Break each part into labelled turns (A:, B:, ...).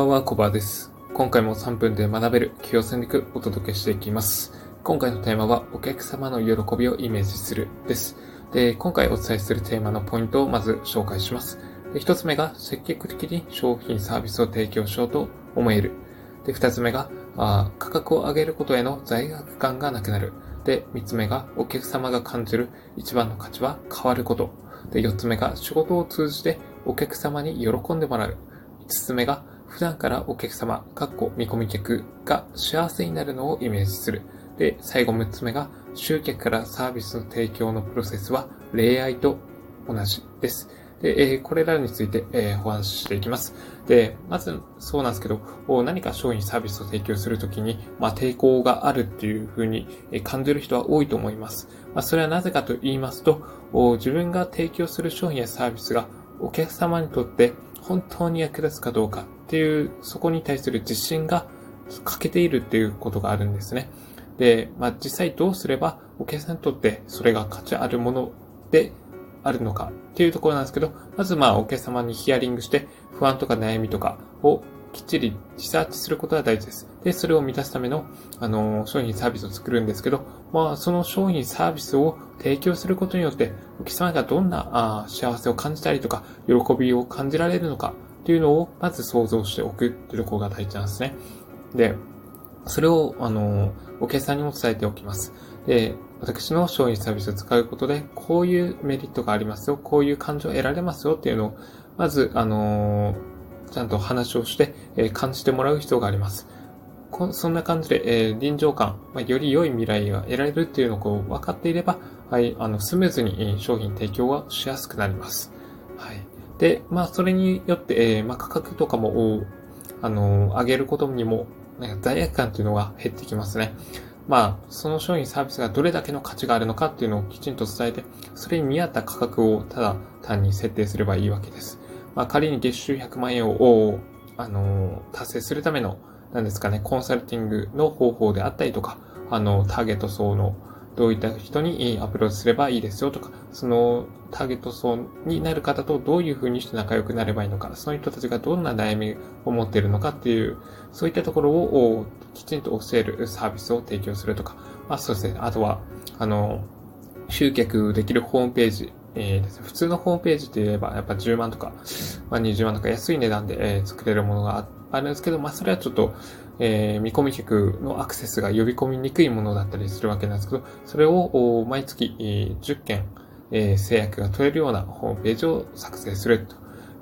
A: ばんは、コバです。今回も3分で学べる企業戦略お届けしていきます。今回のテーマは、お客様の喜びをイメージするです。で、今回お伝えするテーマのポイントをまず紹介します。で、1つ目が、積極的に商品サービスを提供しようと思える。で、2つ目が、あ価格を上げることへの罪悪感がなくなる。で、3つ目が、お客様が感じる一番の価値は変わること。で、4つ目が、仕事を通じてお客様に喜んでもらう。5つ目が、普段からお客様、かっこ見込み客が幸せになるのをイメージする。で、最後6つ目が、集客からサービスの提供のプロセスは、恋愛と同じです。で、え、これらについて、えー、お話ししていきます。で、まず、そうなんですけど、何か商品サービスを提供するときに、まあ、抵抗があるっていうふうに感じる人は多いと思います。まあ、それはなぜかと言いますと、自分が提供する商品やサービスがお客様にとって本当に役立つかどうかっていう、そこに対する自信が欠けているっていうことがあるんですね。で、まあ、実際どうすればお客さんにとってそれが価値あるものであるのかっていうところなんですけど、まずまあお客様にヒアリングして不安とか悩みとかをきっちりリサーチすることが大事です。で、それを満たすための、あの、商品サービスを作るんですけど、まあ、その商品サービスを提供することによって、お客様がどんなあ幸せを感じたりとか、喜びを感じられるのかっていうのを、まず想像しておくっていうところが大事なんですね。で、それを、あの、お客さんにも伝えておきます。で、私の商品サービスを使うことで、こういうメリットがありますよ、こういう感情を得られますよっていうのを、まず、あのちゃんと話をして、えー、感じてもらう必要があります。こそんな感じで、えー、臨場感、まあ、より良い未来が得られるっていうのをこう分かっていれば、はい、あの、スムーズに商品提供はしやすくなります。はい。で、まあ、それによって、えー、まあ、価格とかも、あの上げることにも、なんか罪悪感っていうのが減ってきますね。まあ、その商品サービスがどれだけの価値があるのかっていうのをきちんと伝えて、それに見合った価格をただ単に設定すればいいわけです。まあ、仮に月収100万円を、あの、達成するための、なんですかね、コンサルティングの方法であったりとか、あの、ターゲット層のどういった人にアプローチすればいいですよとか、そのターゲット層になる方とどういうふうにして仲良くなればいいのか、その人たちがどんな悩みを持っているのかっていう、そういったところをきちんと教えるサービスを提供するとか、まあそうですね、あとは、あの、集客できるホームページえー、普通のホームページって言えば、やっぱ10万とか、まあ、20万とか安い値段で、えー、作れるものがあるんですけど、まあ、それはちょっと、えー、見込み客のアクセスが呼び込みにくいものだったりするわけなんですけど、それを毎月、えー、10件、えー、制約が取れるようなホームページを作成すると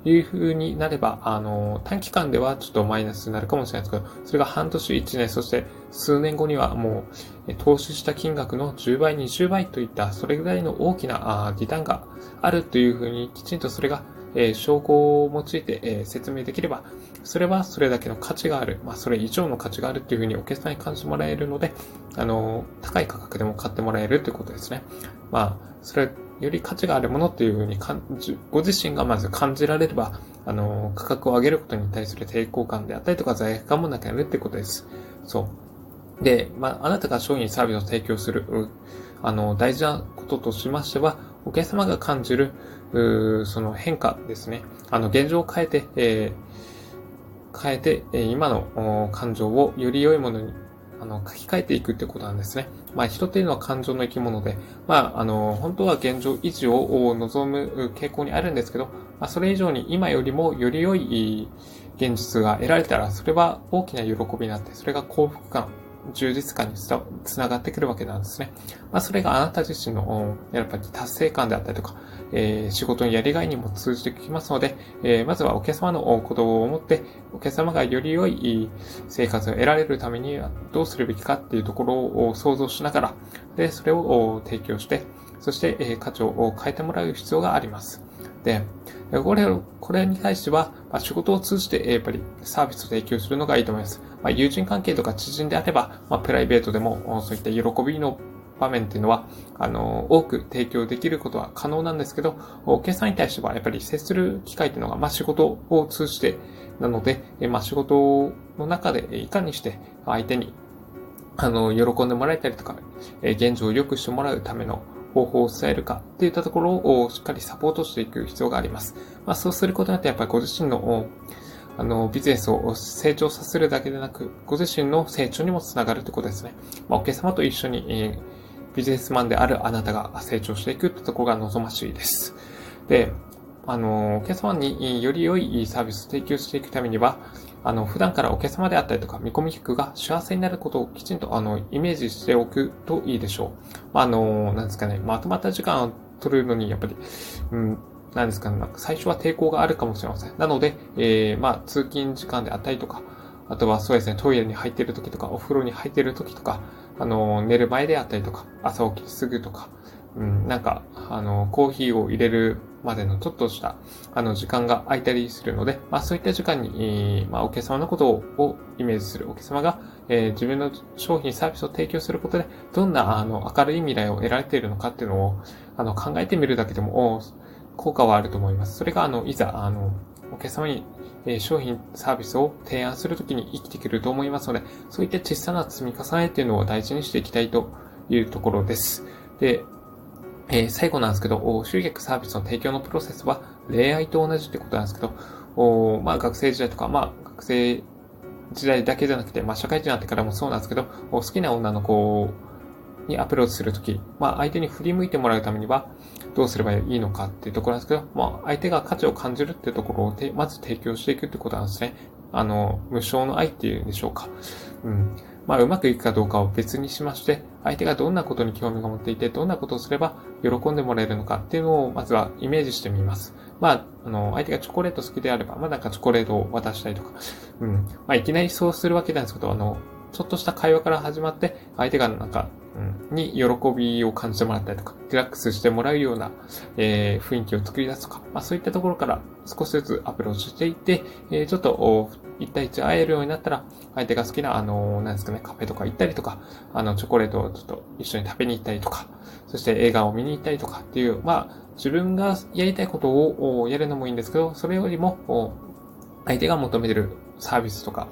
A: いう風になれば、あの、短期間ではちょっとマイナスになるかもしれないですけど、それが半年、1年、そして数年後にはもう、投資した金額の10倍、20倍といった、それぐらいの大きなリターンがあるという風に、きちんとそれが、え証拠を用いて、え説明できれば、それはそれだけの価値がある、まあ、それ以上の価値があるっていう風にお客さんに感じてもらえるので、あの、高い価格でも買ってもらえるということですね。まあ、それより価値があるものっていうふうに感じ、ご自身がまず感じられれば、あの、価格を上げることに対する抵抗感であったりとか罪悪感もなくなるってことです。そう。で、まあ、あなたが商品サービスを提供する、あの、大事なこととしましては、お客様が感じる、その変化ですね。あの、現状を変えて、えー、変えて、今の感情をより良いものにあの、書き換えていくってことなんですね。まあ、人っていうのは感情の生き物で、まあ、あの、本当は現状維持を望む傾向にあるんですけど、まあ、それ以上に今よりもより良い現実が得られたら、それは大きな喜びになって、それが幸福感、充実感につながってくるわけなんですね。まあ、それがあなた自身の、やっぱり達成感であったりとか、えー、仕事のやりがいにも通じてきますので、えー、まずはお客様のことを思って、お客様がより良い生活を得られるためにはどうするべきかっていうところを想像しながら、で、それを提供して、そして、えー、価値を変えてもらう必要があります。で、これ、これに対しては、まあ、仕事を通じて、やっぱりサービスを提供するのがいいと思います。まあ、友人関係とか知人であれば、まあ、プライベートでも、そういった喜びの場面っていうのは、あの、多く提供できることは可能なんですけど、お客さんに対してはやっぱり接する機会っていうのが、まあ、仕事を通じてなので、まあ、仕事の中でいかにして相手に、あの、喜んでもらえたりとか、現状を良くしてもらうための方法を伝えるかっていったところをしっかりサポートしていく必要があります。まあ、そうすることによってやっぱりご自身のあの、ビジネスを成長させるだけでなく、ご自身の成長にもつながるということですね。まあ、お客様と一緒に、えー、ビジネスマンであるあなたが成長していくというとこが望ましいです。で、あの、お客様により良いサービスを提供していくためには、あの、普段からお客様であったりとか、見込み客が幸せになることをきちんと、あの、イメージしておくといいでしょう。まあ、あの、なんですかね、まとまった時間を取るのに、やっぱり、うん、なんですかね、なんか最初は抵抗があるかもしれません。なので、えー、まあ、通勤時間であったりとか、あとはそうですね、トイレに入っている時とか、お風呂に入っている時とか、あの、寝る前であったりとか、朝起きてすぐとか、うん、なんか、あの、コーヒーを入れるまでのちょっとした、あの、時間が空いたりするので、まあ、そういった時間に、まあ、お客様のことをイメージするお客様が、えー、自分の商品、サービスを提供することで、どんな、あの、明るい未来を得られているのかっていうのを、あの、考えてみるだけでも、効果はあると思います。それが、あの、いざ、あの、お客様に、え商品、サービスを提案するときに生きてくると思いますので、そういった小さな積み重ねっていうのを大事にしていきたいというところです。で、えー、最後なんですけど、集客サービスの提供のプロセスは恋愛と同じってことなんですけど、おまあ学生時代とか、まあ学生時代だけじゃなくて、まあ社会人になってからもそうなんですけど、好きな女の子にアプローチするとき、まあ相手に振り向いてもらうためには、どうすればいいのかっていうところなんですけど、まあ相手が価値を感じるっていうところをまず提供していくってことなんですね。あの、無償の愛っていうんでしょうか。うん。まあ、うまくいくかどうかを別にしまして、相手がどんなことに興味が持っていて、どんなことをすれば喜んでもらえるのかっていうのを、まずはイメージしてみます。まあ、あの、相手がチョコレート好きであれば、まあなんかチョコレートを渡したりとか、うん。まあ、いきなりそうするわけなんですけど、あの、ちょっとした会話から始まって、相手がなんか、うん、に喜びを感じてもらったりとか、リラックスしてもらうような、えー、雰囲気を作り出すとか、まあそういったところから少しずつアプローチしていって、えー、ちょっと、1対1会えるようになったら、相手が好きな、あの、なんですかね、カフェとか行ったりとか、あの、チョコレートをちょっと一緒に食べに行ったりとか、そして映画を見に行ったりとかっていう、まあ、自分がやりたいことをやるのもいいんですけど、それよりも、相手が求めてるサービスとか、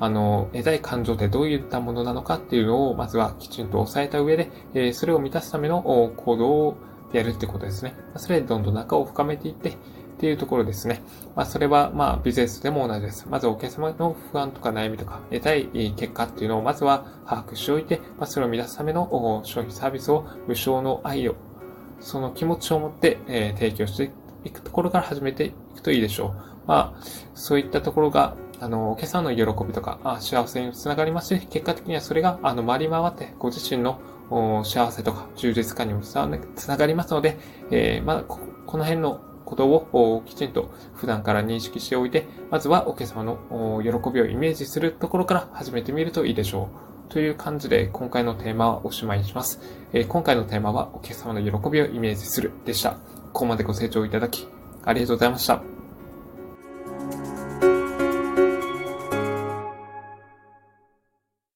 A: あの、得たい感情ってどういったものなのかっていうのを、まずはきちんと押さえた上で、えー、それを満たすための行動をやるってことですね。それでどんどん仲を深めていって、っていうところですね。まあ、それは、まあ、ビジネスでも同じです。まずお客様の不安とか悩みとか、得たい結果っていうのを、まずは把握しておいて、まあ、それを満たすための商品サービスを無償の愛を、その気持ちを持って、えー、提供していくところから始めていくといいでしょう。まあ、そういったところが、あの、お客さんの喜びとか、あ幸せにつながりますし、結果的にはそれが、あの、回り回って、ご自身の幸せとか充実感にもつながりますので、えー、まあ、この辺のことをきちんと普段から認識しておいて、まずはお客様の喜びをイメージするところから始めてみるといいでしょう。という感じで今回のテーマはおしまいにします。えー、今回のテーマはお客様の喜びをイメージするでした。ここまでご清聴いただきありがとうございました。